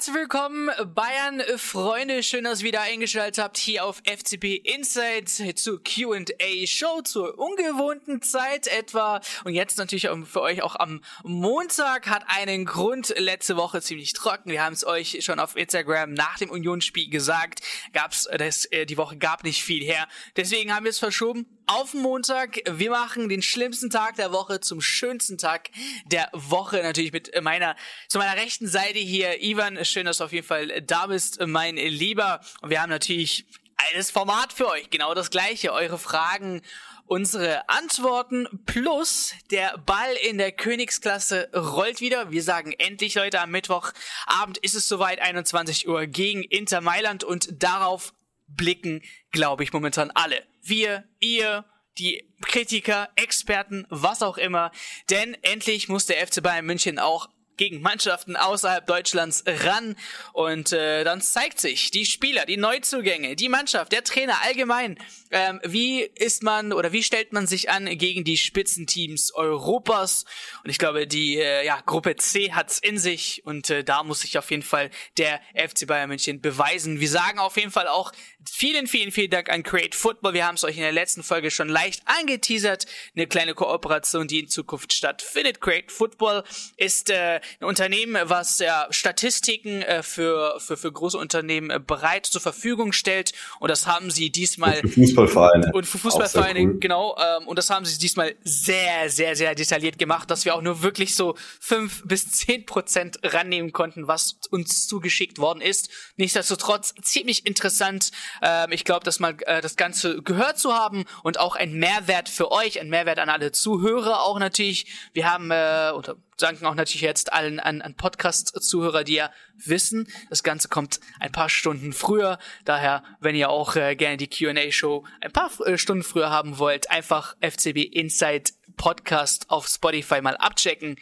Herzlich willkommen, Bayern-Freunde. Schön, dass ihr wieder eingeschaltet habt hier auf FCP Insights zur QA-Show, zur ungewohnten Zeit etwa. Und jetzt natürlich für euch auch am Montag hat einen Grund. Letzte Woche ziemlich trocken. Wir haben es euch schon auf Instagram nach dem Unionsspiel gesagt. Gab's, das, äh, die Woche gab nicht viel her. Deswegen haben wir es verschoben auf Montag. Wir machen den schlimmsten Tag der Woche zum schönsten Tag der Woche. Natürlich mit meiner, zu meiner rechten Seite hier, Ivan. Schön, dass du auf jeden Fall da bist, mein Lieber. Und wir haben natürlich eines Format für euch. Genau das gleiche. Eure Fragen, unsere Antworten plus der Ball in der Königsklasse rollt wieder. Wir sagen endlich, Leute, am Mittwochabend ist es soweit, 21 Uhr gegen Inter Mailand und darauf blicken, glaube ich, momentan alle. Wir, ihr, die Kritiker, Experten, was auch immer. Denn endlich muss der FC Bayern München auch gegen Mannschaften außerhalb Deutschlands ran. Und äh, dann zeigt sich die Spieler, die Neuzugänge, die Mannschaft, der Trainer allgemein. Ähm, wie ist man oder wie stellt man sich an gegen die Spitzenteams Europas? Und ich glaube, die äh, ja, Gruppe C hat's in sich und äh, da muss sich auf jeden Fall der FC Bayern München beweisen. Wir sagen auf jeden Fall auch vielen, vielen, vielen Dank an Create Football. Wir haben es euch in der letzten Folge schon leicht angeteasert. Eine kleine Kooperation, die in Zukunft stattfindet. Create Football ist äh, ein Unternehmen, was ja Statistiken äh, für, für, für große Unternehmen äh, bereit zur Verfügung stellt. Und das haben sie diesmal. Und für Fußballvereine. Und für Fußballvereine, cool. genau. Ähm, und das haben sie diesmal sehr, sehr, sehr detailliert gemacht, dass wir auch nur wirklich so fünf bis zehn Prozent rannehmen konnten, was uns zugeschickt worden ist. Nichtsdestotrotz ziemlich interessant. Ähm, ich glaube, dass mal äh, das Ganze gehört zu haben und auch ein Mehrwert für euch, ein Mehrwert an alle Zuhörer auch natürlich. Wir haben, äh, oder danken auch natürlich jetzt allen an, an Podcast-Zuhörer, die ja wissen, das Ganze kommt ein paar Stunden früher. Daher, wenn ihr auch äh, gerne die Q&A-Show ein paar äh, Stunden früher haben wollt, einfach FCB Inside Podcast auf Spotify mal abchecken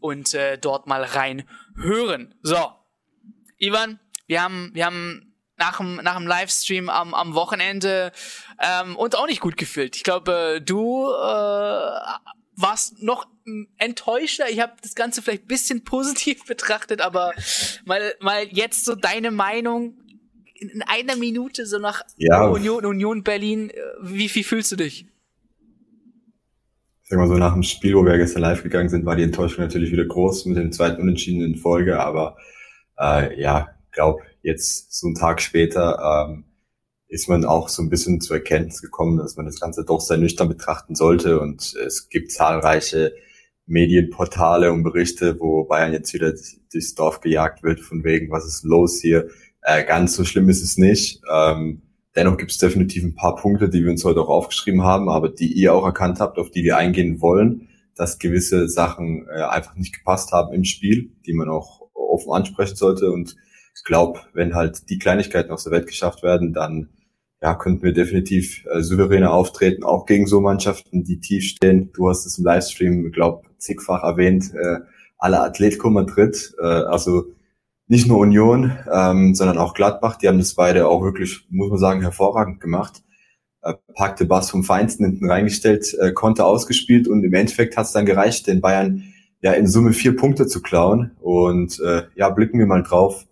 und äh, dort mal rein hören. So, Ivan, wir haben, wir haben nach dem, nach dem Livestream am, am Wochenende ähm, uns auch nicht gut gefühlt. Ich glaube, du äh, warst noch enttäuschter. Ich habe das Ganze vielleicht bisschen positiv betrachtet, aber mal, mal jetzt so deine Meinung in einer Minute so nach ja. Union, Union Berlin. Äh, wie, wie fühlst du dich? Ich sag mal so, nach dem Spiel, wo wir gestern live gegangen sind, war die Enttäuschung natürlich wieder groß mit dem zweiten Unentschieden in Folge, aber äh, ja, glaube jetzt so einen Tag später ähm, ist man auch so ein bisschen zur Erkenntnis gekommen, dass man das Ganze doch sehr nüchtern betrachten sollte. Und es gibt zahlreiche Medienportale und Berichte, wo Bayern jetzt wieder durchs Dorf gejagt wird, von wegen, was ist los hier. Äh, ganz so schlimm ist es nicht. Ähm, dennoch gibt es definitiv ein paar Punkte, die wir uns heute auch aufgeschrieben haben, aber die ihr auch erkannt habt, auf die wir eingehen wollen, dass gewisse Sachen äh, einfach nicht gepasst haben im Spiel, die man auch offen ansprechen sollte. Und ich glaube, wenn halt die Kleinigkeiten aus der Welt geschafft werden, dann ja, könnten wir definitiv äh, souveräner auftreten, auch gegen so Mannschaften, die tief stehen. Du hast es im Livestream, glaube zigfach erwähnt, äh, alle Atletico Madrid, äh, also nicht nur Union, ähm, sondern auch Gladbach, die haben das beide auch wirklich, muss man sagen, hervorragend gemacht. Äh, packte Bass vom Feinsten hinten reingestellt, äh, konnte ausgespielt und im Endeffekt hat es dann gereicht, den Bayern ja in Summe vier Punkte zu klauen. Und äh, ja, blicken wir mal drauf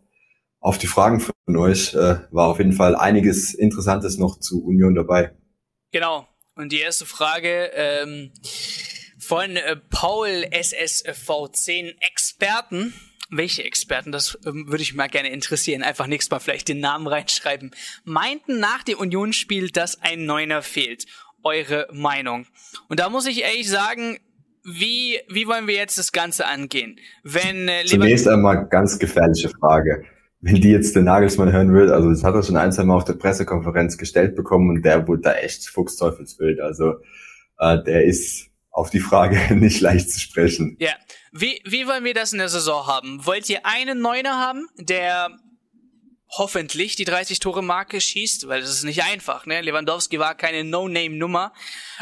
auf die Fragen von euch. Äh, war auf jeden Fall einiges Interessantes noch zu Union dabei. Genau. Und die erste Frage ähm, von äh, Paul SSV10 Experten. Welche Experten? Das ähm, würde ich mal gerne interessieren. Einfach nächstes Mal vielleicht den Namen reinschreiben. Meinten nach dem Unionsspiel, dass ein Neuner fehlt. Eure Meinung. Und da muss ich ehrlich sagen, wie, wie wollen wir jetzt das Ganze angehen? Wenn äh, Zunächst einmal ganz gefährliche Frage wenn die jetzt den Nagelsmann hören will, also das hat er schon ein, zwei Mal auf der Pressekonferenz gestellt bekommen und der wurde da echt fuchsteufelswild. Also äh, der ist auf die Frage nicht leicht zu sprechen. Ja. Wie, wie wollen wir das in der Saison haben? Wollt ihr einen Neuner haben, der hoffentlich die 30-Tore-Marke schießt, weil das ist nicht einfach, ne? Lewandowski war keine No-Name-Nummer.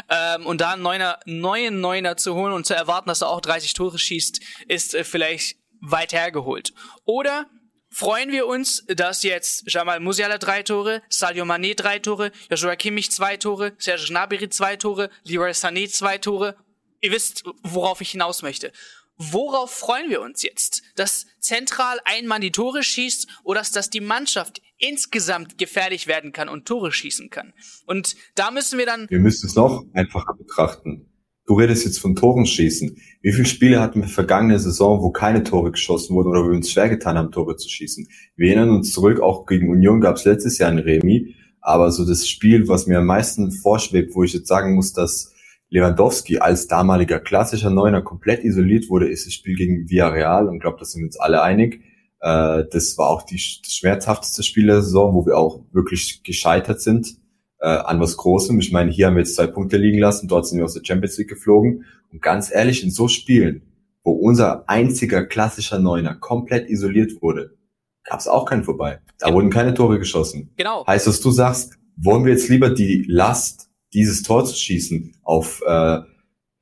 Ähm, und da einen Neuner, neuen Neuner zu holen und zu erwarten, dass er auch 30 Tore schießt, ist äh, vielleicht weit hergeholt. Oder freuen wir uns, dass jetzt Jamal Musiala drei Tore, Sadio Mané drei Tore, Joshua Kimmich zwei Tore, Serge Gnabry zwei Tore, Leroy Sané zwei Tore. Ihr wisst, worauf ich hinaus möchte. worauf freuen wir uns jetzt? Dass zentral ein Mann die Tore schießt oder dass die Mannschaft insgesamt gefährlich werden kann und Tore schießen kann? Und da müssen wir dann. Wir müssen es noch einfacher betrachten. Du redest jetzt von Toren schießen. Wie viele Spiele hatten wir vergangene Saison, wo keine Tore geschossen wurden oder wo wir uns schwer getan haben, Tore zu schießen? Wir erinnern uns zurück, auch gegen Union gab es letztes Jahr ein Remi, aber so das Spiel, was mir am meisten vorschwebt, wo ich jetzt sagen muss, dass Lewandowski als damaliger klassischer Neuner komplett isoliert wurde, ist das Spiel gegen Villarreal und ich glaube, da sind wir uns alle einig. Äh, das war auch die, das schmerzhafteste Spiel der Saison, wo wir auch wirklich gescheitert sind äh, an was Großem. Ich meine, hier haben wir jetzt zwei Punkte liegen lassen, dort sind wir aus der Champions League geflogen. Und ganz ehrlich, in so Spielen, wo unser einziger klassischer Neuner komplett isoliert wurde, gab es auch keinen vorbei. Da genau. wurden keine Tore geschossen. Genau. Heißt, dass du sagst, wollen wir jetzt lieber die Last dieses Tor zu schießen, auf äh,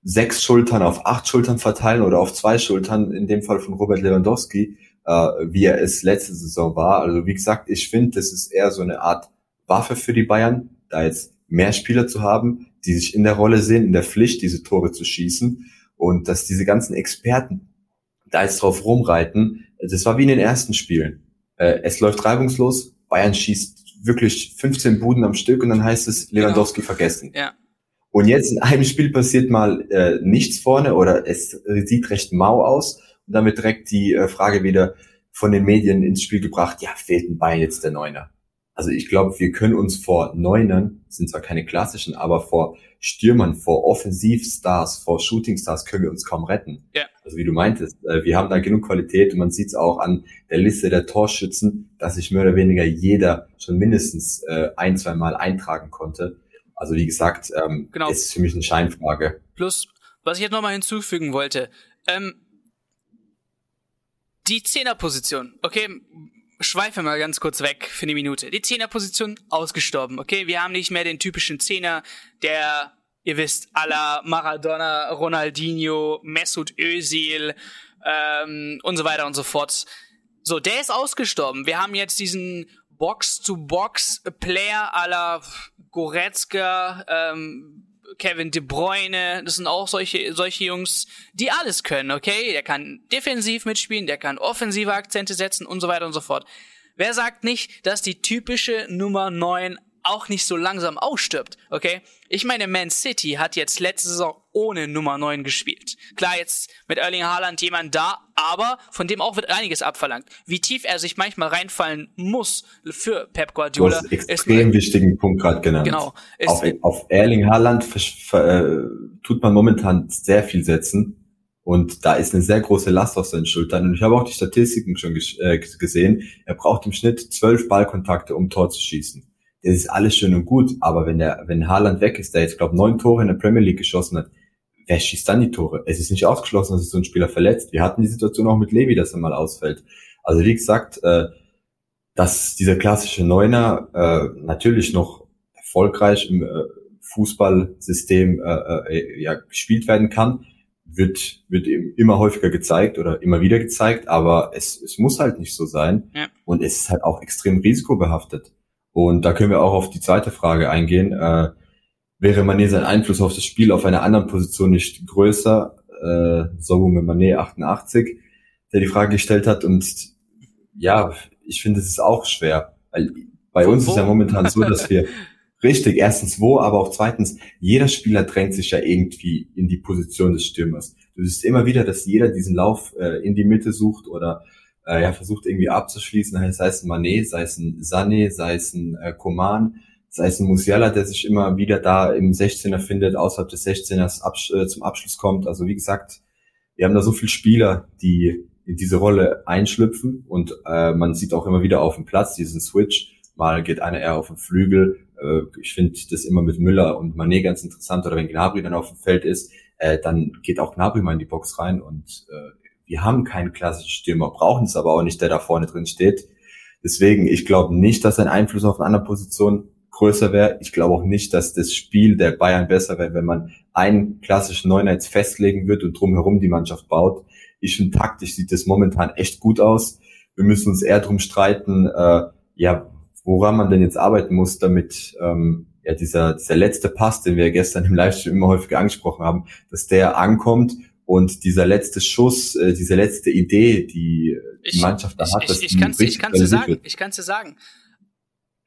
sechs Schultern, auf acht Schultern verteilen oder auf zwei Schultern, in dem Fall von Robert Lewandowski, äh, wie er es letzte Saison war. Also wie gesagt, ich finde, das ist eher so eine Art Waffe für die Bayern, da jetzt mehr Spieler zu haben, die sich in der Rolle sehen, in der Pflicht, diese Tore zu schießen und dass diese ganzen Experten da jetzt drauf rumreiten. Das war wie in den ersten Spielen. Äh, es läuft reibungslos, Bayern schießt wirklich 15 Buden am Stück und dann heißt es Lewandowski genau. vergessen. Ja. Und jetzt in einem Spiel passiert mal äh, nichts vorne oder es sieht recht mau aus und damit direkt die äh, Frage wieder von den Medien ins Spiel gebracht, ja, fehlt ein Bein jetzt der Neuner. Also ich glaube, wir können uns vor Neunern, sind zwar keine klassischen, aber vor Stürmern, vor Offensivstars, vor Shootingstars können wir uns kaum retten. Ja. Also wie du meintest, äh, wir haben da genug Qualität und man sieht es auch an der Liste der Torschützen, dass sich mehr oder weniger jeder schon mindestens äh, ein, zwei Mal eintragen konnte. Also wie gesagt, ähm, genau. ist für mich eine Scheinfrage. Plus, was ich jetzt nochmal hinzufügen wollte, ähm, die Zehnerposition, okay, schweife mal ganz kurz weg für eine Minute. Die Zehnerposition ausgestorben, okay? Wir haben nicht mehr den typischen Zehner, der, ihr wisst, à la Maradona, Ronaldinho, Mesut Özil ähm, und so weiter und so fort. So, der ist ausgestorben. Wir haben jetzt diesen Box-to-Box-Player à la Goretzka, ähm, Kevin De Bruyne, das sind auch solche, solche Jungs, die alles können, okay? Der kann defensiv mitspielen, der kann offensive Akzente setzen und so weiter und so fort. Wer sagt nicht, dass die typische Nummer 9 auch nicht so langsam ausstirbt, okay? Ich meine, Man City hat jetzt letzte Saison ohne Nummer 9 gespielt. Klar, jetzt mit Erling Haaland jemand da, aber von dem auch wird einiges abverlangt. Wie tief er sich manchmal reinfallen muss für Pep Guardiola. Du hast extrem ist, wichtigen Punkt gerade genannt. Genau. Auf, auf, Erling Haaland äh, tut man momentan sehr viel setzen. Und da ist eine sehr große Last auf seinen Schultern. Und ich habe auch die Statistiken schon äh, gesehen. Er braucht im Schnitt zwölf Ballkontakte, um Tor zu schießen das ist alles schön und gut, aber wenn der, wenn Haaland weg ist, der jetzt, glaube neun Tore in der Premier League geschossen hat, wer schießt dann die Tore? Es ist nicht ausgeschlossen, dass sich so ein Spieler verletzt. Wir hatten die Situation auch mit Levi, dass er mal ausfällt. Also wie gesagt, äh, dass dieser klassische Neuner äh, natürlich noch erfolgreich im äh, Fußballsystem äh, äh, ja, gespielt werden kann, wird, wird eben immer häufiger gezeigt oder immer wieder gezeigt, aber es, es muss halt nicht so sein. Ja. Und es ist halt auch extrem risikobehaftet. Und da können wir auch auf die zweite Frage eingehen. Äh, wäre Mané sein Einfluss auf das Spiel auf einer anderen Position nicht größer? Äh, Sobum Mané 88, der die Frage gestellt hat. Und ja, ich finde, es ist auch schwer. Weil bei uns wo? ist ja momentan so, dass wir richtig, erstens wo, aber auch zweitens, jeder Spieler drängt sich ja irgendwie in die Position des Stürmers. Du siehst immer wieder, dass jeder diesen Lauf äh, in die Mitte sucht oder äh, ja, versucht irgendwie abzuschließen, sei es ein Manet, sei es ein Sané, sei es ein äh, Koman, sei es ein Musiala, der sich immer wieder da im 16er findet, außerhalb des 16ers absch äh, zum Abschluss kommt. Also wie gesagt, wir haben da so viele Spieler, die in diese Rolle einschlüpfen und äh, man sieht auch immer wieder auf dem Platz diesen Switch. Mal geht einer eher auf den Flügel. Äh, ich finde das immer mit Müller und Manet ganz interessant. Oder wenn Gnabry dann auf dem Feld ist, äh, dann geht auch Gnabry mal in die Box rein und äh, wir haben keinen klassischen Stürmer, brauchen es aber auch nicht, der da vorne drin steht. Deswegen, ich glaube nicht, dass sein Einfluss auf eine andere Position größer wäre. Ich glaube auch nicht, dass das Spiel der Bayern besser wäre, wenn man einen klassischen Neuner jetzt festlegen wird und drumherum die Mannschaft baut. Ich finde, taktisch sieht das momentan echt gut aus. Wir müssen uns eher drum streiten, äh, ja, woran man denn jetzt arbeiten muss, damit ähm, ja dieser, dieser letzte Pass, den wir gestern im Livestream immer häufiger angesprochen haben, dass der ankommt Und dieser letzte Schuss, äh, diese letzte Idee, die die Ich- Mannschaft da Ich, hat, ich, dass ich die kann es dir sagen. realisiert Ich kann es dir sagen.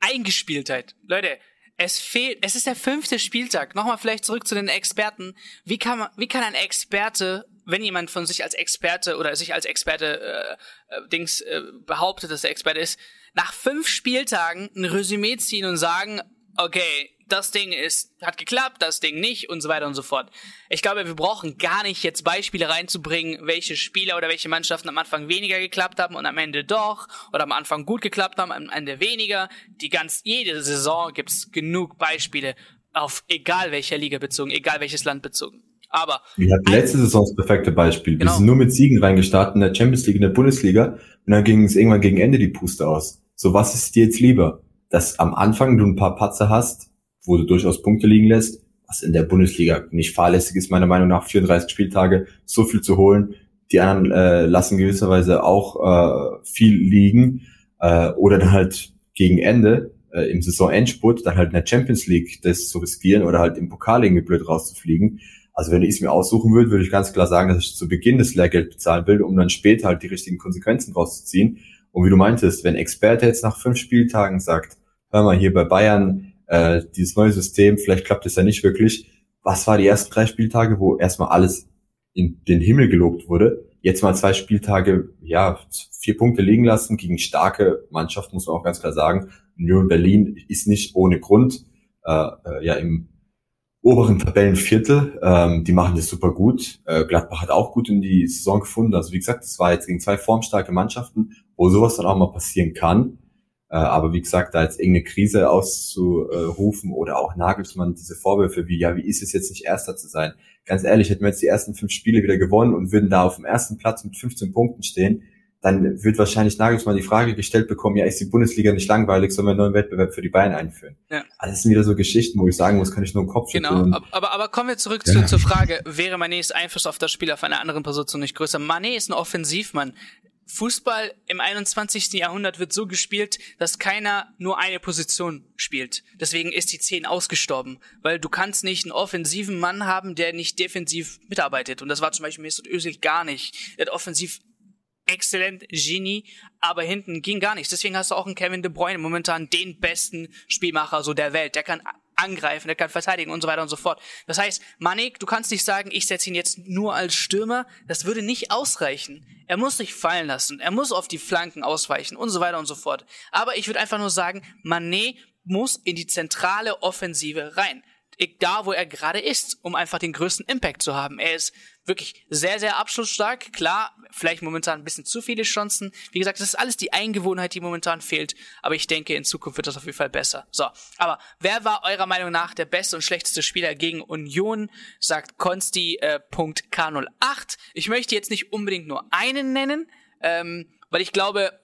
Eingespieltheit. Leute, es fehlt, es ist der fünfte Spieltag. Nochmal vielleicht zurück zu den Experten. Wie kann man, wie kann ein Experte, wenn jemand von sich als Experte oder sich als Experte äh, äh, Dings äh, behauptet, dass er Experte ist, nach fünf Spieltagen ein Resümee ziehen und sagen, okay, das Ding ist, hat geklappt, das Ding nicht und so weiter und so fort. Ich glaube, wir brauchen gar nicht jetzt Beispiele reinzubringen, welche Spieler oder welche Mannschaften am Anfang weniger geklappt haben und am Ende doch oder am Anfang gut geklappt haben, am Ende weniger. Die ganz jede Saison gibt's genug Beispiele auf egal welcher Liga bezogen, egal welches Land bezogen. Aber Wir hatten letzte Saison das perfekte Beispiel. Genau. Wir sind nur mit Siegen reingestartet in der Champions League, in der Bundesliga und dann ging es irgendwann gegen Ende die Puste aus. So, was ist dir jetzt lieber? Dass am Anfang du ein paar Patzer hast, wo du durchaus Punkte liegen lässt, was in der Bundesliga nicht fahrlässig ist, meiner Meinung nach, 34 Spieltage, so viel zu holen. Die anderen äh, lassen gewisserweise auch äh, viel liegen. Äh, oder dann halt gegen Ende, äh, im Saisonendspurt, dann halt in der Champions League das zu riskieren oder halt im Pokal irgendwie blöd rauszufliegen. Also wenn ich es mir aussuchen würde, würde ich ganz klar sagen, dass ich zu Beginn das Lehrgeld bezahlen will, um dann später halt die richtigen Konsequenzen rauszuziehen. Und wie du meintest, wenn Experte jetzt nach fünf Spieltagen sagt, hör mal, hier bei Bayern, äh, dieses neue System, vielleicht klappt es ja nicht wirklich. Was war die ersten drei Spieltage, wo erstmal alles in den Himmel gelobt wurde? Jetzt mal zwei Spieltage, ja, vier Punkte liegen lassen gegen starke Mannschaften, muss man auch ganz klar sagen. Union Berlin ist nicht ohne Grund äh, äh, ja im oberen Tabellenviertel. Ähm, die machen das super gut. Äh, Gladbach hat auch gut in die Saison gefunden. Also wie gesagt, das war jetzt gegen zwei formstarke Mannschaften, wo sowas dann auch mal passieren kann. Äh, aber wie gesagt, da jetzt irgendeine Krise auszurufen oder auch Nagelsmann diese Vorwürfe wie, ja, wie ist es jetzt nicht Erster zu sein? Ganz ehrlich, hätten wir jetzt die ersten fünf Spiele wieder gewonnen und würden da auf dem ersten Platz mit 15 Punkten stehen, dann wird wahrscheinlich Nagelsmann die Frage gestellt bekommen, ja, ist die Bundesliga nicht langweilig, sollen wir einen neuen Wettbewerb für die Bayern einführen? Ja. Also das sind wieder so Geschichten, wo ich sagen muss, kann ich nur im Kopf Genau, schütteln. ab- aber, aber kommen wir zurück Ja. zu, zur Frage, wäre Manets Einfluss auf das Spiel auf einer anderen Position nicht größer? Mané ist ein Offensivmann. Fußball im 21. Jahrhundert wird so gespielt, dass keiner nur eine Position spielt. Deswegen ist die 10 ausgestorben, weil du kannst nicht einen offensiven Mann haben, der nicht defensiv mitarbeitet. Und das war zum Beispiel Mesut Özil gar nicht. Er hat offensiv exzellent, Genie, aber hinten ging gar nichts. Deswegen hast du auch einen Kevin De Bruyne, momentan den besten Spielmacher so der Welt. Der kann angreifen, der kann verteidigen und so weiter und so fort. Das heißt, Manik, du kannst nicht sagen, ich setze ihn jetzt nur als Stürmer. Das würde nicht ausreichen. Er muss sich fallen lassen. Er muss auf die Flanken ausweichen und so weiter und so fort. Aber ich würde einfach nur sagen, Manet muss in die zentrale Offensive rein da, wo er gerade ist, um einfach den größten Impact zu haben. Er ist wirklich sehr, sehr abschlussstark. Klar, vielleicht momentan ein bisschen zu viele Chancen. Wie gesagt, das ist alles die Eingewohnheit, die momentan fehlt. Aber ich denke, in Zukunft wird das auf jeden Fall besser. So, aber wer war eurer Meinung nach der beste und schlechteste Spieler gegen Union? Sagt Konsti äh, Punkt K08. Ich möchte jetzt nicht unbedingt nur einen nennen, ähm, weil ich glaube,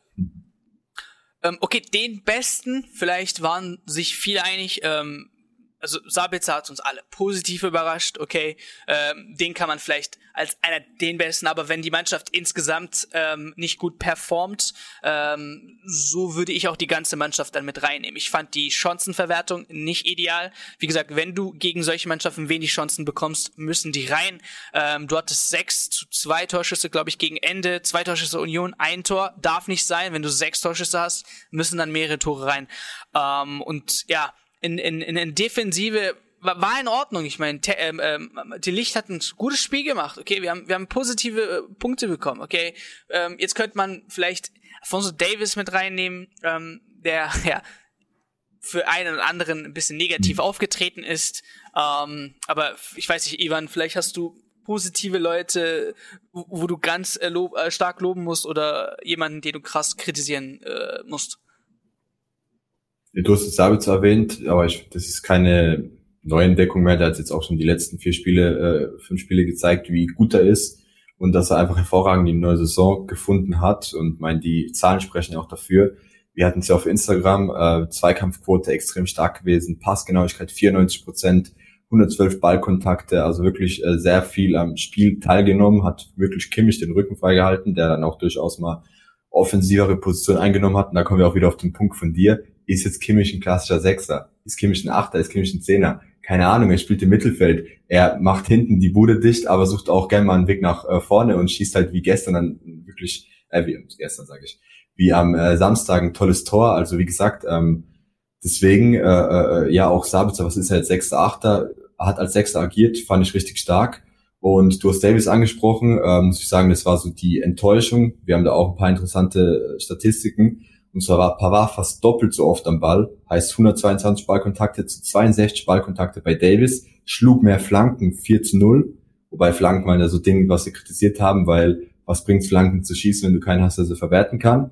ähm, okay, den besten, vielleicht waren sich viele einig, ähm, also Sabitzer hat uns alle positiv überrascht, okay. Ähm, den kann man vielleicht als einer den besten, aber wenn die Mannschaft insgesamt ähm, nicht gut performt, ähm, so würde ich auch die ganze Mannschaft dann mit reinnehmen. Ich fand die Chancenverwertung nicht ideal. Wie gesagt, wenn du gegen solche Mannschaften wenig Chancen bekommst, müssen die rein. Ähm, du hattest sechs zu zwei Torschüsse, glaube ich, gegen Ende, zwei Torschüsse Union, ein Tor darf nicht sein. Wenn du sechs Torschüsse hast, müssen dann mehrere Tore rein. Ähm, und ja, in, in, in, in Defensive war, in Ordnung. Ich meine, ähm, ähm, die Licht hat ein gutes Spiel gemacht. Okay, wir haben, wir haben positive äh, Punkte bekommen. Okay, ähm, jetzt könnte man vielleicht Alfonso Davis mit reinnehmen, ähm, der ja für einen oder anderen ein bisschen negativ aufgetreten ist. Ähm, aber ich weiß nicht, Ivan, vielleicht hast du positive Leute, wo, wo du ganz äh, lob, äh, stark loben musst oder jemanden, den du krass kritisieren äh, musst. Du hast es Sabitzer erwähnt, aber ich, das ist keine Neuentdeckung mehr. Der hat jetzt auch schon die letzten vier Spiele, äh, fünf Spiele gezeigt, wie gut er ist und dass er einfach hervorragend die neue Saison gefunden hat. Und mein, die Zahlen sprechen auch dafür. Wir hatten es ja auf Instagram, äh, Zweikampfquote extrem stark gewesen, Passgenauigkeit 94 Prozent, 112 Ballkontakte, also wirklich äh, sehr viel am Spiel teilgenommen, hat wirklich Kimmich den Rücken freigehalten, der dann auch durchaus mal offensivere Position eingenommen hat. Und da kommen wir auch wieder auf den Punkt von dir. Ist jetzt Kimmich ein klassischer Sechser? Ist Kimmich ein Achter? Ist Kimmich ein Zehner? keine Ahnung, er spielt im Mittelfeld, er macht hinten die Bude dicht, aber sucht auch gerne mal einen Weg nach äh, vorne und schießt halt wie gestern dann wirklich, äh, wie gestern sage ich, wie am äh, Samstag ein tolles Tor. Also wie gesagt, ähm, deswegen, äh, äh, ja auch Sabitzer, was ist er jetzt, Sechster, Achter, hat als Sechster agiert, fand ich richtig stark. Und du hast Davis angesprochen, äh, muss ich sagen, das war so die Enttäuschung. Wir haben da auch ein paar interessante äh, Statistiken. Und zwar war Pavard fast doppelt so oft am Ball, heißt 122 Ballkontakte zu 62 Ballkontakte bei Davis, schlug mehr Flanken 4 zu 0, wobei Flanken mal ja so Ding, was sie kritisiert haben, weil was bringt Flanken zu schießen, wenn du keinen hast, der sie verwerten kann.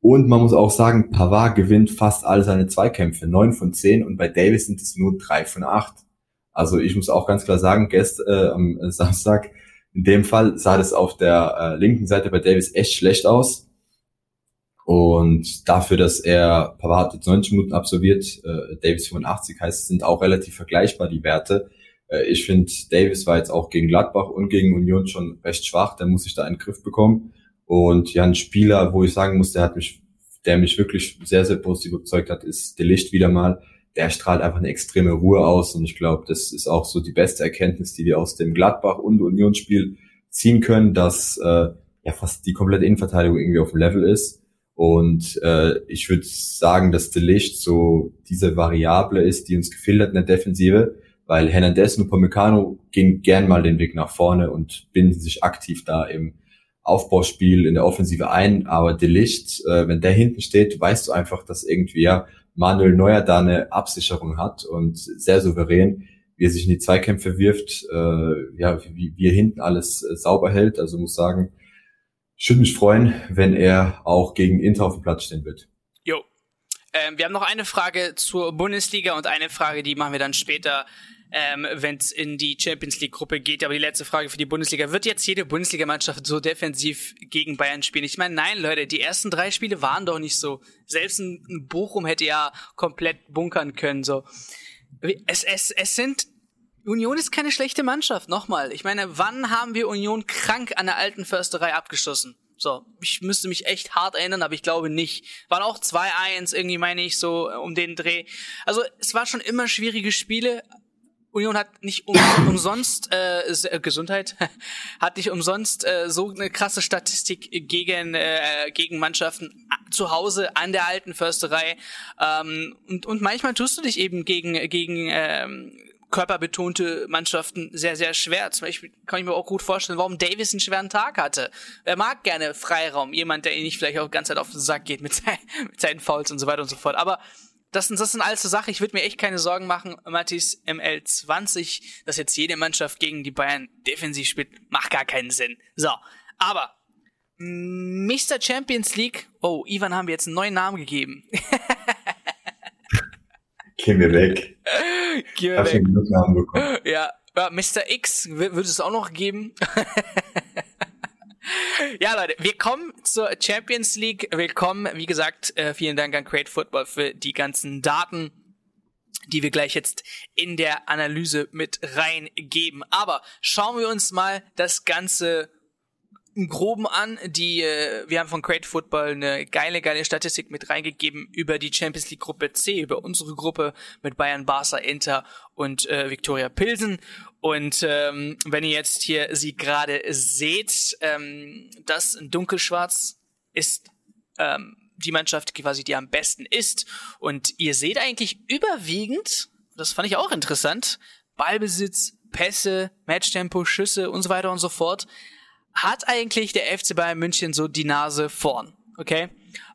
Und man muss auch sagen, Pavard gewinnt fast alle seine Zweikämpfe, 9 von 10 und bei Davis sind es nur 3 von 8. Also ich muss auch ganz klar sagen, gestern äh, am Samstag, in dem Fall sah das auf der äh, linken Seite bei Davis echt schlecht aus. Und dafür, dass er, Pavard jetzt 90 Minuten absolviert, äh, Davis 85 heißt, sind auch relativ vergleichbar die Werte. Äh, ich finde, Davis war jetzt auch gegen Gladbach und gegen Union schon recht schwach, der muss sich da einen Griff bekommen. Und ja, ein Spieler, wo ich sagen muss, der hat mich, der mich wirklich sehr, sehr positiv überzeugt hat, ist De Licht wieder mal der strahlt einfach eine extreme Ruhe aus und ich glaube, das ist auch so die beste Erkenntnis, die wir aus dem Gladbach- und Unionsspiel ziehen können, dass äh, ja fast die komplette Innenverteidigung irgendwie auf dem Level ist. Und äh, ich würde sagen, dass De Licht so diese Variable ist, die uns gefehlt hat in der Defensive, weil Hernandez und Upamecano gehen gern mal den Weg nach vorne und binden sich aktiv da im Aufbauspiel in der Offensive ein. Aber De Licht, äh, wenn der hinten steht, weißt du einfach, dass irgendwie ja Manuel Neuer da eine Absicherung hat und sehr souverän, wie er sich in die Zweikämpfe wirft, äh, ja, wie, wie er hinten alles äh, sauber hält. Also muss sagen, ich würde mich freuen, wenn er auch gegen Inter auf dem Platz stehen wird. Jo. Ähm, wir haben noch eine Frage zur Bundesliga und eine Frage, die machen wir dann später ähm, wenn es in die Champions League Gruppe geht. Aber die letzte Frage für die Bundesliga: Wird jetzt jede Bundesligamannschaft so defensiv gegen Bayern spielen? Ich meine, nein, Leute, die ersten drei Spiele waren doch nicht so. Selbst ein Bochum hätte ja komplett bunkern können. So, es es es sind Union ist keine schlechte Mannschaft. Nochmal, ich meine, wann haben wir Union krank an der alten Försterei abgeschossen? So, ich müsste mich echt hart erinnern, aber ich glaube nicht. Waren auch 2-1 irgendwie, meine ich, so um den Dreh. Also es war schon immer schwierige Spiele, Union hat nicht um, umsonst äh, äh Gesundheit hat nicht umsonst äh, so eine krasse Statistik gegen äh, gegen Mannschaften zu Hause an der alten Försterei ähm, und und manchmal tust du dich eben gegen gegen ähm, körperbetonte Mannschaften sehr, sehr schwer. Zum Beispiel kann ich mir auch gut vorstellen, warum Davis einen schweren Tag hatte. Er mag gerne Freiraum, jemand, der ihn nicht vielleicht auch die ganze Zeit auf den Sack geht mit, sein, mit seinen Fouls und so weiter und so fort. Aber das sind, das sind alles so Sachen, ich würde mir echt keine Sorgen machen, Mattis ML20, dass jetzt jede Mannschaft gegen die Bayern defensiv spielt, macht gar keinen Sinn. So, aber Mr. Champions League, oh, Ivan haben wir jetzt einen neuen Namen gegeben. Geh mir weg. Geh mir weg. Bekommen. Ja, Mr. X würde es auch noch geben. Ja, Leute, wir kommen zur Champions League. Willkommen, wie gesagt, äh, vielen Dank an Create Football für die ganzen Daten, die wir gleich jetzt in der Analyse mit reingeben. Aber schauen wir uns mal das Ganze im Groben an. Die, äh, wir haben von Great Football eine geile, geile Statistik mit reingegeben über die Champions League Gruppe C, über unsere Gruppe mit Bayern, Barca, Inter und äh, Viktoria Pilsen. Und ähm, wenn ihr jetzt hier sie gerade seht, ähm, das dunkelschwarz ist ähm, die Mannschaft quasi, die am besten ist. Und ihr seht eigentlich überwiegend, das fand ich auch interessant, Ballbesitz, Pässe, Matchtempo, Schüsse und so weiter und so fort hat eigentlich der FC Bayern München so die Nase vorn. Okay?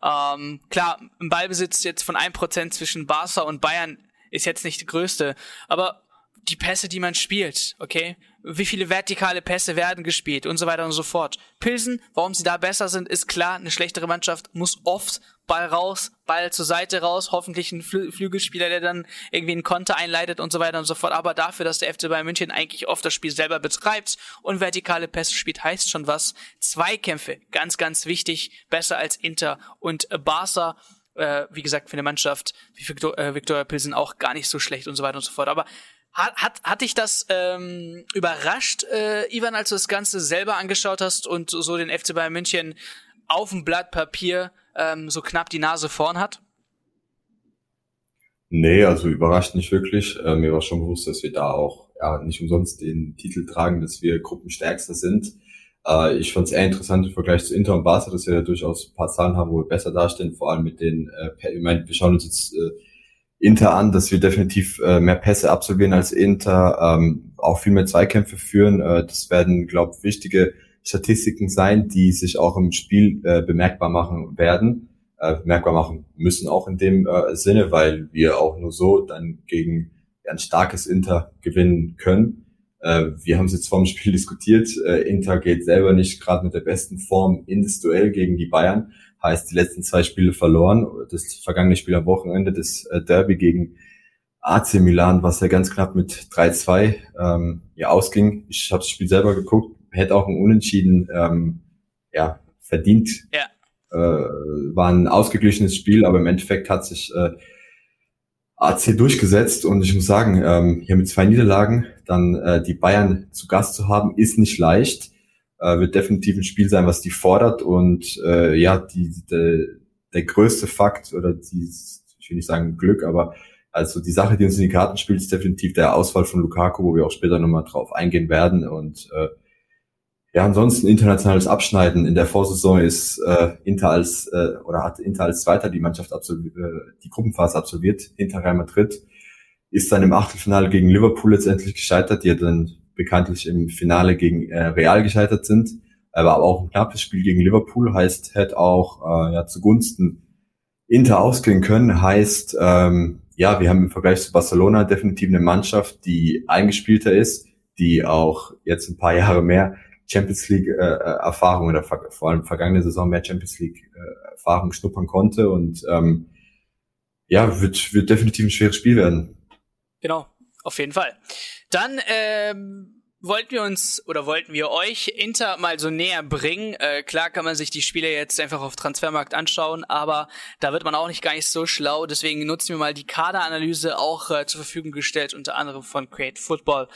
Ähm, klar, im Ballbesitz jetzt von 1% zwischen Barca und Bayern ist jetzt nicht die größte, aber die Pässe, die man spielt, okay? Wie viele vertikale Pässe werden gespielt und so weiter und so fort. Pilsen, warum sie da besser sind, ist klar. Eine schlechtere Mannschaft muss oft Ball raus, Ball zur Seite raus, hoffentlich ein Flü Flügelspieler, der dann irgendwie einen Konter einleitet und so weiter und so fort. Aber dafür, dass der FC Bayern München eigentlich oft das Spiel selber betreibt und vertikale Pässe spielt, heißt schon was. Zweikämpfe, ganz, ganz wichtig, besser als Inter und Barca. Äh, wie gesagt, für eine Mannschaft wie Victor, äh, Pilsen auch gar nicht so schlecht und so weiter und so fort. Aber hat, hat, hat dich das ähm, überrascht, äh, Ivan, als du das Ganze selber angeschaut hast und so den FC Bayern München auf dem Blatt Papier ähm, so knapp die Nase vorn hat? Nee, also überrascht nicht wirklich. Äh, mir war schon bewusst, dass wir da auch ja, nicht umsonst den Titel tragen, dass wir Gruppenstärkster sind. Äh, ich fand es eher interessant im Vergleich zu Inter und Barca, dass wir da durchaus ein paar Zahlen haben, wo wir besser dastehen, vor allem mit den, äh, ich meine, wir schauen uns jetzt äh, Inter an, dass wir definitiv äh, mehr Pässe absolvieren als Inter, ähm, auch viel mehr Zweikämpfe führen. Äh, das werden, glaube wichtige Statistiken sein, die sich auch im Spiel äh, bemerkbar machen werden, äh, bemerkbar machen müssen auch in dem äh, Sinne, weil wir auch nur so dann gegen ein starkes Inter gewinnen können. Äh, wir haben es jetzt vorm Spiel diskutiert. Äh, Inter geht selber nicht gerade mit der besten Form in das Duell gegen die Bayern. Heißt, die letzten zwei Spiele verloren. Das vergangene Spiel am Wochenende, das äh, Derby gegen AC Milan, was ja ganz knapp mit 3-2 ähm, ja, ausging. Ich habe das Spiel selber geguckt, hätte auch ein Unentschieden ähm, ja, verdient. Ja. Äh, war ein ausgeglichenes Spiel, aber im Endeffekt hat sich äh, AC durchgesetzt und ich muss sagen, ähm, hier mit zwei Niederlagen dann äh, die Bayern zu Gast zu haben, ist nicht leicht. Äh, wird definitiv ein Spiel sein, was die fordert. Und äh, ja, die, die, der größte Fakt oder die, ich will nicht sagen Glück, aber also die Sache, die uns in die Karten spielt, ist definitiv der Ausfall von Lukaku, wo wir auch später nochmal drauf eingehen werden. Und äh, ja, ansonsten internationales Abschneiden. In der Vorsaison ist äh, Inter als äh, oder hat Inter als Zweiter die Mannschaft absolviert, äh, die Gruppenphase absolviert, hinter Real Madrid, ist dann im Achtelfinale gegen Liverpool letztendlich gescheitert, die dann bekanntlich im Finale gegen äh, Real gescheitert sind, aber auch ein knappes Spiel gegen Liverpool. Heißt, hätte auch äh, ja, zugunsten Inter ausgehen können, heißt, ähm, ja, wir haben im Vergleich zu Barcelona definitiv eine Mannschaft, die eingespielter ist, die auch jetzt ein paar Jahre mehr Champions League äh, äh, Erfahrung oder vor allem vergangene Saison mehr Champions League äh, Erfahrung schnuppern konnte. Und ähm, ja, wird, wird definitiv ein schweres Spiel werden. Genau, auf jeden Fall. Dann ähm, wollten wir uns oder wollten wir euch Inter mal so näher bringen. Äh, klar kann man sich die Spiele jetzt einfach auf Transfermarkt anschauen, aber da wird man auch nicht gar nicht so schlau. Deswegen nutzen wir mal die Kaderanalyse auch äh, zur Verfügung gestellt, unter anderem von Create Football.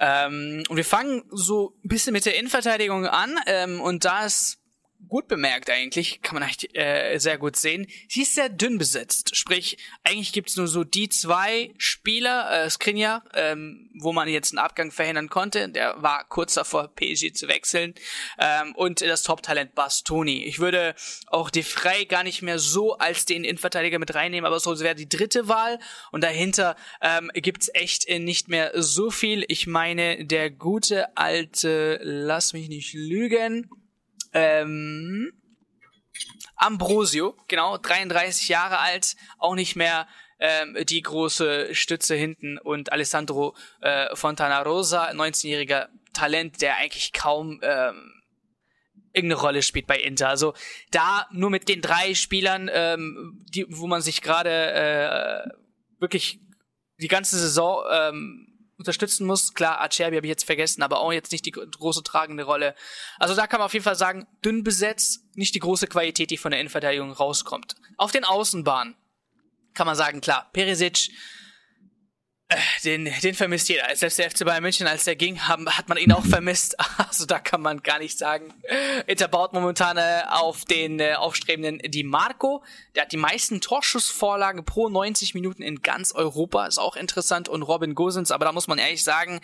Ähm, und wir fangen so ein bisschen mit der Innenverteidigung an ähm, und da ist gut bemerkt eigentlich, kann man eigentlich äh, sehr gut sehen. Sie ist sehr dünn besetzt, sprich eigentlich gibt's nur so die zwei Spieler, äh, Skriniar, ähm, wo man jetzt einen Abgang verhindern konnte, der war kurz davor PSG zu wechseln ähm, und das Top-Talent Bastoni. Ich würde auch De Frey gar nicht mehr so als den Innenverteidiger mit reinnehmen, aber so wäre die dritte Wahl und dahinter ähm, gibt's echt äh, nicht mehr so viel. Ich meine, der gute alte, lass mich nicht lügen, ähm, Ambrosio, genau, 33 Jahre alt, auch nicht mehr ähm, die große Stütze hinten und Alessandro äh, Fontana Rosa, 19-jähriger Talent, der eigentlich kaum ähm, irgendeine Rolle spielt bei Inter. Also da nur mit den drei Spielern, ähm, die, wo man sich gerade äh, wirklich die ganze Saison ähm, unterstützen muss. Klar, Acerbi habe ich jetzt vergessen, aber auch jetzt nicht die große tragende Rolle. Also da kann man auf jeden Fall sagen, dünn besetzt, nicht die große Qualität, die von der Innenverteidigung rauskommt. Auf den Außenbahnen kann man sagen, klar, Perisic den, den vermisst jeder. Selbst der FC Bayern München, als der ging, haben, hat man ihn auch vermisst. Also da kann man gar nicht sagen. Inter baut momentan äh, auf den äh, aufstrebenden Di Marco. Der hat die meisten Torschussvorlagen pro 90 Minuten in ganz Europa. Ist auch interessant. Und Robin Gosens, aber da muss man ehrlich sagen,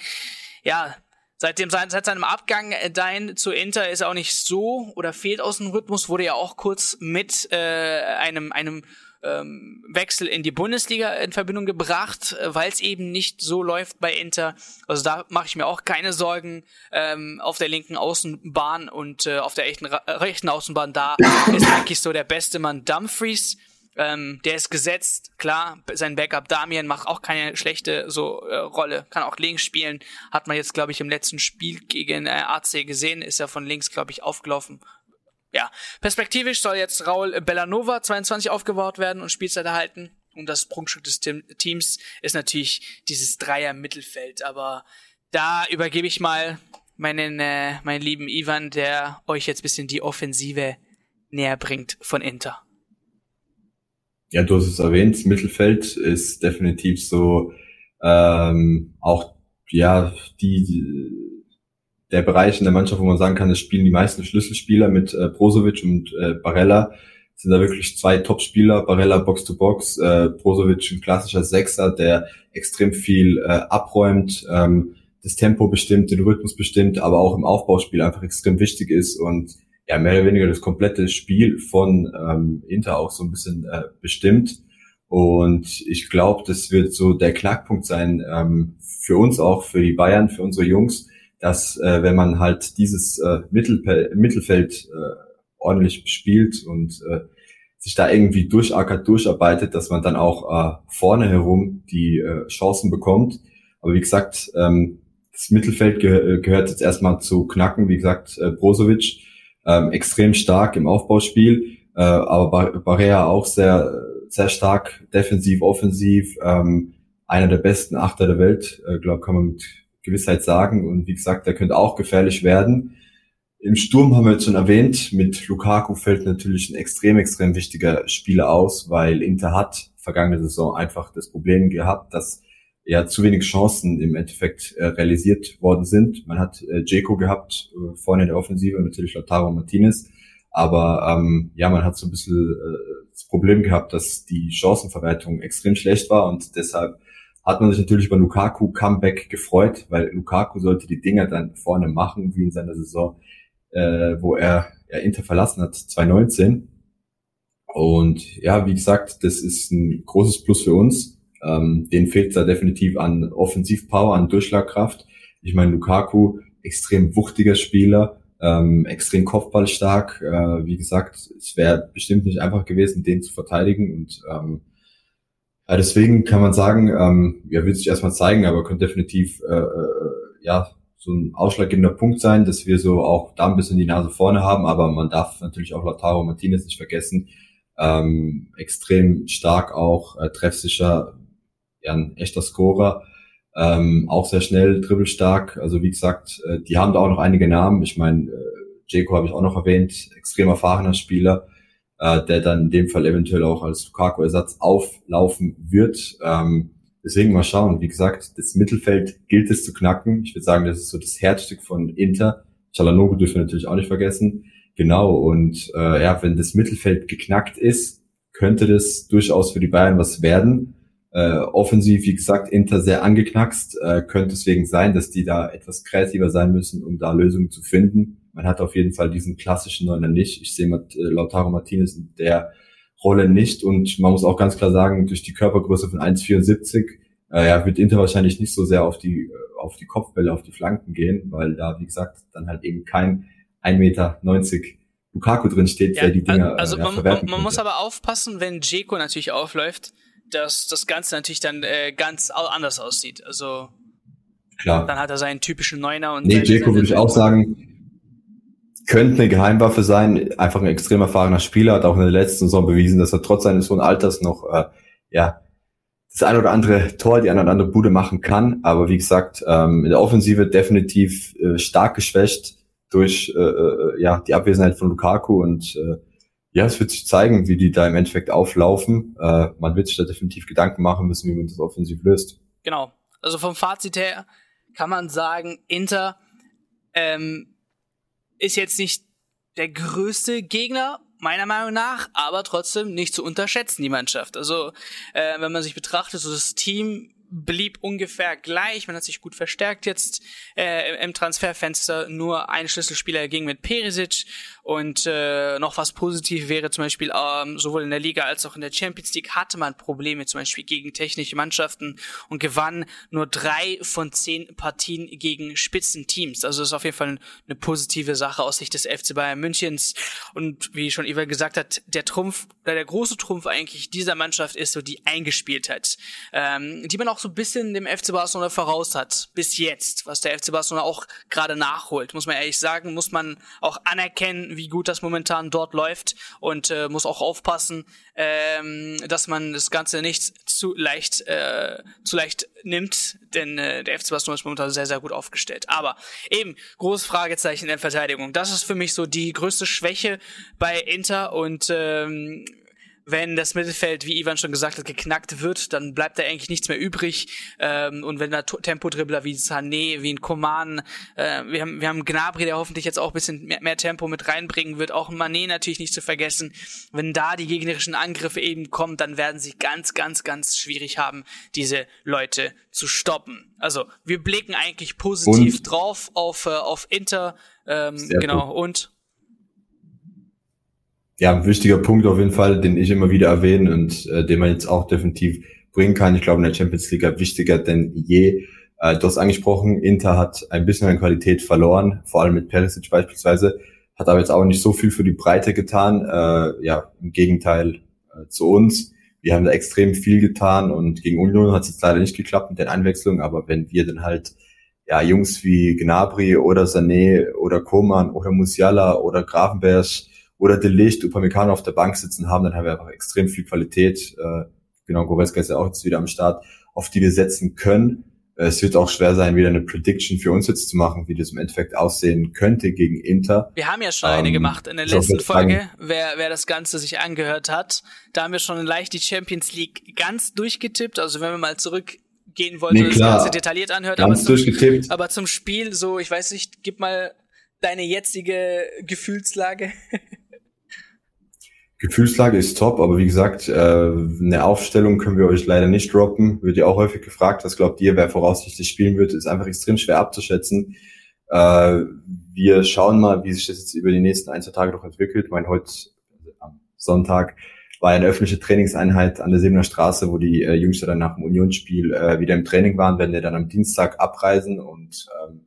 ja, Seit, dem, seit seinem Abgang äh, dahin zu Inter ist er auch nicht so oder fehlt aus dem Rhythmus, wurde ja auch kurz mit äh, einem, einem ähm, Wechsel in die Bundesliga in Verbindung gebracht, äh, weil es eben nicht so läuft bei Inter. Also da mache ich mir auch keine Sorgen ähm, auf der linken Außenbahn und äh, auf der echten, äh, rechten Außenbahn da ist eigentlich so der beste Mann Dumfries. Ähm, der ist gesetzt, klar, sein Backup Damien macht auch keine schlechte so äh, Rolle, kann auch links spielen, hat man jetzt glaube ich im letzten Spiel gegen äh, AC gesehen, ist er von links glaube ich aufgelaufen, ja, perspektivisch soll jetzt Raul Bellanova 22 aufgebaut werden und Spielzeit erhalten. Und das Prunkstück des Teams ist natürlich dieses Dreier-Mittelfeld. Aber da übergebe ich mal meinen, äh, meinen lieben Ivan, der euch jetzt bisschen die Offensive näher bringt von Inter. Ja, du hast es erwähnt, Mittelfeld ist definitiv so ähm, auch ja die, die der Bereich in der Mannschaft, wo man sagen kann, es spielen die meisten Schlüsselspieler mit äh, Brozovic und äh, Barella sind da wirklich zwei Top-Spieler, Barella Box-to-Box, äh, Brozovic ein klassischer Sechser, der extrem viel äh, abräumt, ähm, das Tempo bestimmt, den Rhythmus bestimmt, aber auch im Aufbauspiel einfach extrem wichtig ist und ja mehr oder weniger das komplette Spiel von ähm, Inter auch so ein bisschen äh, bestimmt. Und ich glaube, das wird so der Knackpunkt sein ähm, für uns auch, für die Bayern, für unsere Jungs, dass äh, wenn man halt dieses äh, Mittelpe Mittelfeld äh, ordentlich spielt und äh, sich da irgendwie durchackert, durcharbeitet, dass man dann auch äh, vorne herum die äh, Chancen bekommt. Aber wie gesagt, ähm, das Mittelfeld ge gehört jetzt erstmal zu knacken. Wie gesagt, äh, Brozovic ähm, extrem stark im Aufbauspiel, äh, aber Bar Barrea auch sehr, sehr stark defensiv, offensiv. Ähm, einer der besten Achter der Welt, äh, glaube kann man mit Gewissheit sagen. Und wie gesagt, der könnte auch gefährlich werden. Im Sturm haben wir jetzt schon erwähnt, mit Lukaku fällt natürlich ein extrem, extrem wichtiger Spieler aus, weil Inter hat vergangene Saison einfach das Problem gehabt, dass ja zu wenig Chancen im Endeffekt äh, realisiert worden sind. Man hat äh, Jeko gehabt, äh, vorne in der Offensive natürlich Lautaro Martinez. Aber ähm, ja, man hat so ein bisschen äh, das Problem gehabt, dass die Chancenverwertung extrem schlecht war und deshalb hat man sich natürlich über Lukaku Comeback gefreut, weil Lukaku sollte die Dinger dann vorne machen, wie in seiner Saison, äh, wo er ja, Inter verlassen hat, 2019. Und ja, wie gesagt, das ist ein großes Plus für uns. Ähm, denen fehlt da definitiv an Offensivpower, an Durchschlagkraft. Ich meine, Lukaku, extrem wuchtiger Spieler, ähm, extrem kopfballstark. Äh, wie gesagt, es wäre bestimmt nicht einfach gewesen, den zu verteidigen. Und ähm, ja, deswegen kann man sagen, ähm, ja, wird sich erstmal zeigen, aber könnte definitiv äh, äh, ja so ein ausschlaggebender Punkt sein, dass wir so auch da ein bisschen die Nase vorne haben, aber man darf natürlich auch Lautaro Martinez nicht vergessen. Ähm, extrem stark auch, äh, treffsicher, ja, ein echter Scorer, ähm, auch sehr schnell, dribbelstark. Also wie gesagt, äh, die haben da auch noch einige Namen. Ich meine, äh, Jeko habe ich auch noch erwähnt, extrem erfahrener Spieler äh, der dann in dem Fall eventuell auch als Lukaku-Ersatz auflaufen wird. Ähm, deswegen mal schauen. Wie gesagt, das Mittelfeld gilt es zu knacken. Ich würde sagen, das ist so das Herzstück von Inter. Chalanoglu dürfen wir natürlich auch nicht vergessen. Genau, und äh, ja, wenn das Mittelfeld geknackt ist, könnte das durchaus für die Bayern was werden. Äh, offensiv, wie gesagt, Inter sehr angeknackst. Äh, könnte deswegen sein, dass die da etwas kreativer sein müssen, um da Lösungen zu finden. Man hat auf jeden Fall diesen klassischen Neuner nicht. Ich sehe mit, äh, Lautaro Martinez in der Rolle nicht und man muss auch ganz klar sagen, durch die Körpergröße von 1,74 äh, ja, wird Inter wahrscheinlich nicht so sehr auf die, äh, auf die Kopfbälle, auf die Flanken gehen, weil da, wie gesagt, dann halt eben kein 1,90 Meter Lukaku drin steht, ja, der die Dinger Also äh, ja, man, man, man muss aber aufpassen, wenn Jeko natürlich aufläuft, dass das Ganze natürlich dann äh, ganz anders aussieht. Also Klar. dann hat er seinen typischen Neuner und Nee, Jeko würde ich auch sagen, könnte eine Geheimwaffe sein. Einfach ein extrem erfahrener Spieler, hat auch in der letzten Saison bewiesen, dass er trotz seines hohen Alters noch äh, ja das ein oder andere Tor, die eine oder andere Bude machen kann. Aber wie gesagt, ähm, in der Offensive definitiv äh, stark geschwächt durch äh, äh, ja die Abwesenheit von Lukaku und äh, ja, es wird sich zeigen, wie die da im Endeffekt auflaufen. Äh, man wird sich da definitiv Gedanken machen müssen, wie man das offensiv löst. Genau. Also vom Fazit her kann man sagen, Inter ähm, ist jetzt nicht der größte Gegner, meiner Meinung nach, aber trotzdem nicht zu unterschätzen, die Mannschaft. Also, äh, wenn man sich betrachtet, so das Team blieb ungefähr gleich. Man hat sich gut verstärkt jetzt äh, im Transferfenster. Nur ein Schlüsselspieler ging mit Perisic und äh, noch was positiv wäre zum Beispiel ähm, sowohl in der Liga als auch in der Champions League hatte man Probleme zum Beispiel gegen technische Mannschaften und gewann nur drei von zehn Partien gegen Spitzenteams. Also das ist auf jeden Fall eine positive Sache aus Sicht des FC Bayern Münchens. Und wie schon Iva gesagt hat, der Trumpf, der große Trumpf eigentlich dieser Mannschaft ist so die Eingespieltheit, ähm, die man auch so ein bisschen dem FC Barcelona voraus hat bis jetzt, was der FC Barcelona auch gerade nachholt, muss man ehrlich sagen, muss man auch anerkennen, wie gut das momentan dort läuft und äh, muss auch aufpassen, ähm, dass man das Ganze nicht zu leicht äh, zu leicht nimmt, denn äh, der FC Barcelona ist momentan sehr sehr gut aufgestellt. Aber eben großes Fragezeichen in der Verteidigung. Das ist für mich so die größte Schwäche bei Inter und ähm, wenn das Mittelfeld, wie Ivan schon gesagt hat, geknackt wird, dann bleibt da eigentlich nichts mehr übrig. Ähm, und wenn da Tempodribbler wie Sané, wie ein Koman, äh, wir haben wir haben Gnabry, der hoffentlich jetzt auch ein bisschen mehr, mehr Tempo mit reinbringen wird, auch Mané natürlich nicht zu vergessen. Wenn da die gegnerischen Angriffe eben kommen, dann werden sie ganz, ganz, ganz schwierig haben, diese Leute zu stoppen. Also wir blicken eigentlich positiv und? drauf auf äh, auf Inter, ähm, genau gut. und ja, ein wichtiger Punkt auf jeden Fall, den ich immer wieder erwähne und äh, den man jetzt auch definitiv bringen kann. Ich glaube, in der Champions League wichtiger denn je. Äh, du hast angesprochen, Inter hat ein bisschen an Qualität verloren, vor allem mit Perisic beispielsweise, hat aber jetzt auch nicht so viel für die Breite getan. Äh, ja, im Gegenteil äh, zu uns. Wir haben da extrem viel getan und gegen Union hat es jetzt leider nicht geklappt mit den Einwechslungen, aber wenn wir dann halt ja Jungs wie Gnabry oder Sané oder Koman oder Musiala oder Grafenberg oder Delicht, Upamecano auf der Bank sitzen haben, dann haben wir einfach extrem viel Qualität. Äh, genau, Goretzka ist ja auch jetzt wieder am Start, auf die wir setzen können. Äh, es wird auch schwer sein, wieder eine Prediction für uns jetzt zu machen, wie das im Endeffekt aussehen könnte gegen Inter. Wir haben ja schon ähm, eine gemacht in der letzten Folge, wer, wer das Ganze sich angehört hat. Da haben wir schon leicht die Champions League ganz durchgetippt. Also wenn wir mal zurückgehen wollten, nee, das Ganze detailliert anhört. Ganz aber zum, aber zum Spiel so, ich weiß nicht, gib mal deine jetzige Gefühlslage. Gefühlslage ist top, aber wie gesagt, äh, eine Aufstellung können wir euch leider nicht droppen. Wird ja auch häufig gefragt, was glaubt ihr, wer voraussichtlich spielen wird, ist einfach extrem schwer abzuschätzen. Äh, wir schauen mal, wie sich das jetzt über die nächsten ein, zwei Tage noch entwickelt. Ich meine, heute am Sonntag war eine öffentliche Trainingseinheit an der Siebener Straße, wo die äh, Jungs dann nach dem Unionsspiel äh, wieder im Training waren, werden wir dann am Dienstag abreisen und ähm,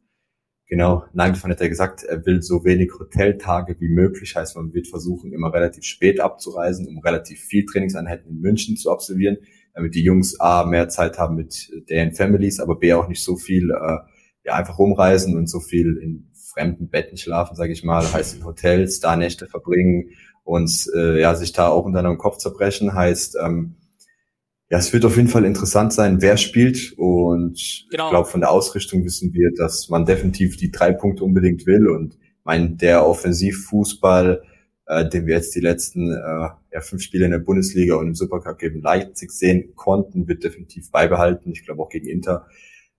Genau, Nagelsmann hat ja gesagt, er will so wenig Hoteltage wie möglich, heißt man wird versuchen, immer relativ spät abzureisen, um relativ viel Trainingseinheiten in München zu absolvieren, damit die Jungs A, mehr Zeit haben mit deren Families, aber B, auch nicht so viel äh, ja, einfach rumreisen und so viel in fremden Betten schlafen, sage ich mal, heißt in Hotels, da Nächte verbringen und äh, ja, sich da auch unter einem Kopf zerbrechen, heißt ähm, ja, es wird auf jeden Fall interessant sein, wer spielt. Und genau. ich glaube, von der Ausrichtung wissen wir, dass man definitiv die drei Punkte unbedingt will. Und mein, der Offensivfußball, äh, den wir jetzt die letzten äh, ja, fünf Spiele in der Bundesliga und im Supercup gegen Leipzig sehen konnten, wird definitiv beibehalten. Ich glaube auch gegen Inter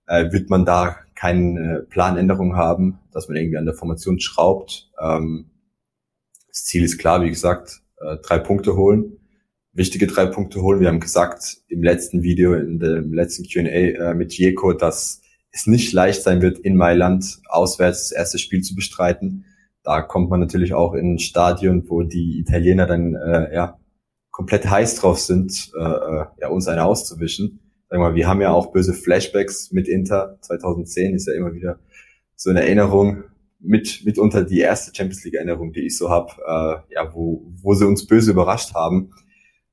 äh, wird man da keine Planänderung haben, dass man irgendwie an der Formation schraubt. Ähm, das Ziel ist klar, wie gesagt, äh, drei Punkte holen wichtige drei Punkte holen. Wir haben gesagt im letzten Video, in dem letzten Q&A äh, mit Jeko, dass es nicht leicht sein wird, in Mailand auswärts das erste Spiel zu bestreiten. Da kommt man natürlich auch in ein Stadion, wo die Italiener dann äh, ja komplett heiß drauf sind, äh, äh ja uns eine auszuwischen. Sag mal, wir haben ja auch böse Flashbacks mit Inter. 2010 ist ja immer wieder so eine Erinnerung mit mitunter die erste Champions League Erinnerung, die ich so habe, äh, ja, wo wo sie uns böse überrascht haben.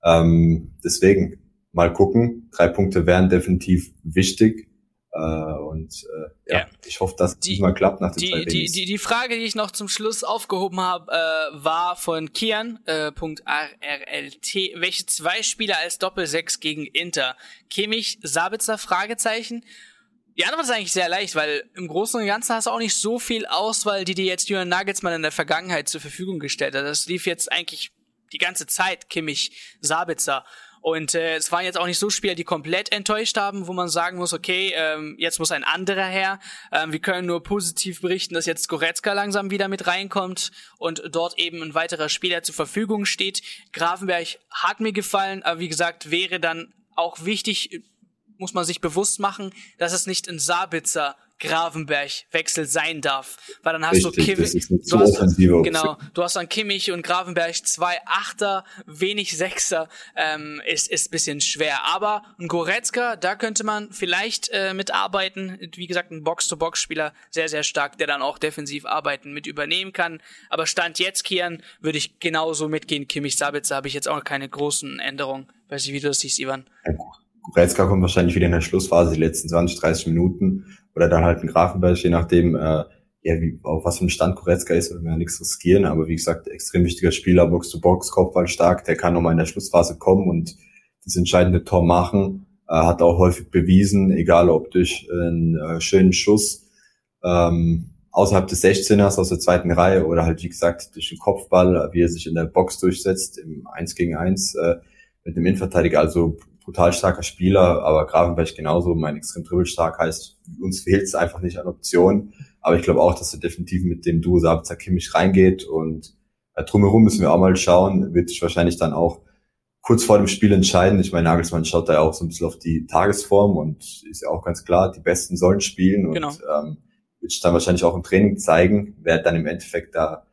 Ähm, deswegen mal gucken. Drei Punkte wären definitiv wichtig. Äh, und äh, ja, ja, ich hoffe, dass die, mal klappt nach den die, zwei die, die, die Frage, die ich noch zum Schluss aufgehoben habe, äh, war von Kian, äh, .rrlt, welche zwei Spieler als Doppelsechs gegen Inter? Kimmich, Sabitzer, Fragezeichen. Die Antwort ist eigentlich sehr leicht, weil im Großen und Ganzen hast du auch nicht so viel Auswahl, die dir jetzt Julian Nagelsmann in der Vergangenheit zur Verfügung gestellt hat. Das lief jetzt eigentlich die ganze Zeit Kimmich, Sabitzer. Und äh, es waren jetzt auch nicht so Spieler, die komplett enttäuscht haben, wo man sagen muss, okay, ähm, jetzt muss ein anderer her. Ähm, wir können nur positiv berichten, dass jetzt Goretzka langsam wieder mit reinkommt und dort eben ein weiterer Spieler zur Verfügung steht. Grafenberg hat mir gefallen, aber wie gesagt, wäre dann auch wichtig, muss man sich bewusst machen, dass es nicht ein Sabitzer Gravenberg-Wechsel sein darf. Weil dann hast Richtig, du Kimmich, du hast, genau, du hast dann Kimmich und Gravenberg zwei Achter, wenig Sechser, ähm, ist, ist bisschen schwer. Aber ein Goretzka, da könnte man vielleicht äh, mitarbeiten. Wie gesagt, ein Box-to-Box-Spieler, sehr, sehr stark, der dann auch defensiv arbeiten mit übernehmen kann. Aber Stand jetzt, Kian, würde ich genauso mitgehen. Kimmich Sabitzer habe ich jetzt auch keine großen Änderungen. Weiß nicht, wie du das siehst, Ivan. Goretzka kommt wahrscheinlich wieder in der Schlussphase, die letzten 20, 30 Minuten oder dann halt ein Grafenberg, je nachdem, äh, ja, wie, auf was für ein Stand Koretzka ist, wenn wir ja nichts riskieren. Aber wie gesagt, extrem wichtiger Spieler, Box to Box, Kopfball stark, der kann nochmal in der Schlussphase kommen und das entscheidende Tor machen. Äh, hat auch häufig bewiesen, egal ob durch einen äh, schönen Schuss, ähm, außerhalb des 16ers aus der zweiten Reihe oder halt wie gesagt durch den Kopfball, wie er sich in der Box durchsetzt im 1 gegen 1 äh, mit dem Innenverteidiger. Also brutal starker Spieler, aber Gravenberg genauso, mein extrem dribbelstark heißt, uns fehlt es einfach nicht an Optionen. Aber ich glaube auch, dass er definitiv mit dem Duo Sabitzer Kimmich reingeht und äh, drumherum müssen wir auch mal schauen, wird sich wahrscheinlich dann auch kurz vor dem Spiel entscheiden. Ich meine, Nagelsmann schaut da ja auch so ein bisschen auf die Tagesform und ist ja auch ganz klar, die Besten sollen spielen und genau. ähm, wird sich dann wahrscheinlich auch im Training zeigen, wer dann im Endeffekt da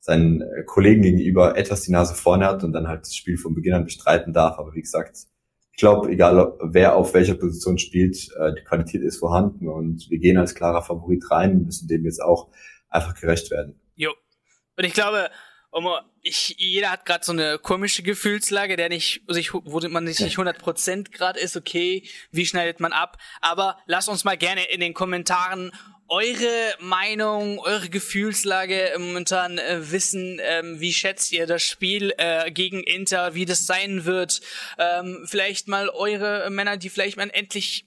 seinen äh, Kollegen gegenüber etwas die Nase vorne hat und dann halt das Spiel von Beginn an bestreiten darf. Aber wie gesagt, ich glaube, egal wer auf welcher Position spielt, äh, die Qualität ist vorhanden und wir gehen als klarer Favorit rein und müssen dem jetzt auch einfach gerecht werden. Jo. Und ich glaube, ich, jeder hat gerade so eine komische Gefühlslage, der nicht, sich, wo man sich nicht 100% gerade ist, okay, wie schneidet man ab? Aber lasst uns mal gerne in den Kommentaren eure Meinung, eure Gefühlslage momentan äh, wissen. Ähm, wie schätzt ihr das Spiel äh, gegen Inter, wie das sein wird? Ähm, vielleicht mal eure Männer, die vielleicht mal endlich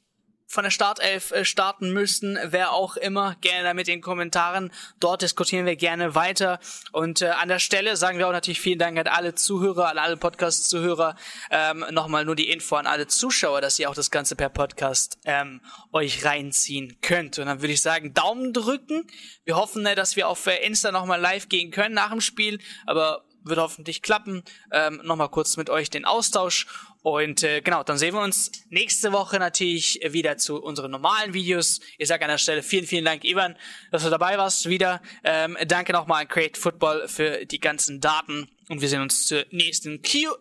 von der Startelf äh, starten müssten, wer auch immer, gerne damit in den Kommentaren. Dort diskutieren wir gerne weiter. Und äh, an der Stelle sagen wir auch natürlich vielen Dank an alle Zuhörer, an alle Podcast-Zuhörer. Ähm, Nochmal nur die Info an alle Zuschauer, dass ihr auch das Ganze per Podcast ähm, euch reinziehen könnt. Und dann würde ich sagen, Daumen drücken. Wir hoffen, äh, dass wir auf äh, Insta nochmal live gehen können nach dem Spiel. Aber wird hoffentlich klappen. Ähm, Nochmal kurz mit euch den Austausch. Und äh, genau, dann sehen wir uns nächste Woche natürlich wieder zu unseren normalen Videos. Ich sage an der Stelle vielen, vielen Dank, Ivan, dass du dabei warst wieder. Ähm, danke nochmal an Create Football für die ganzen Daten. Und wir sehen uns zur nächsten Q&A-Show.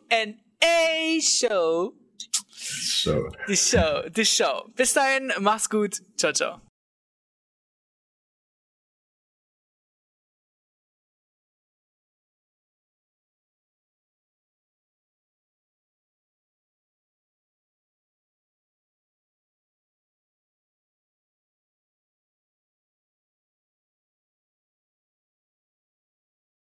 Show. Die Show, die Show. Bis dahin, mach's gut. Ciao, ciao.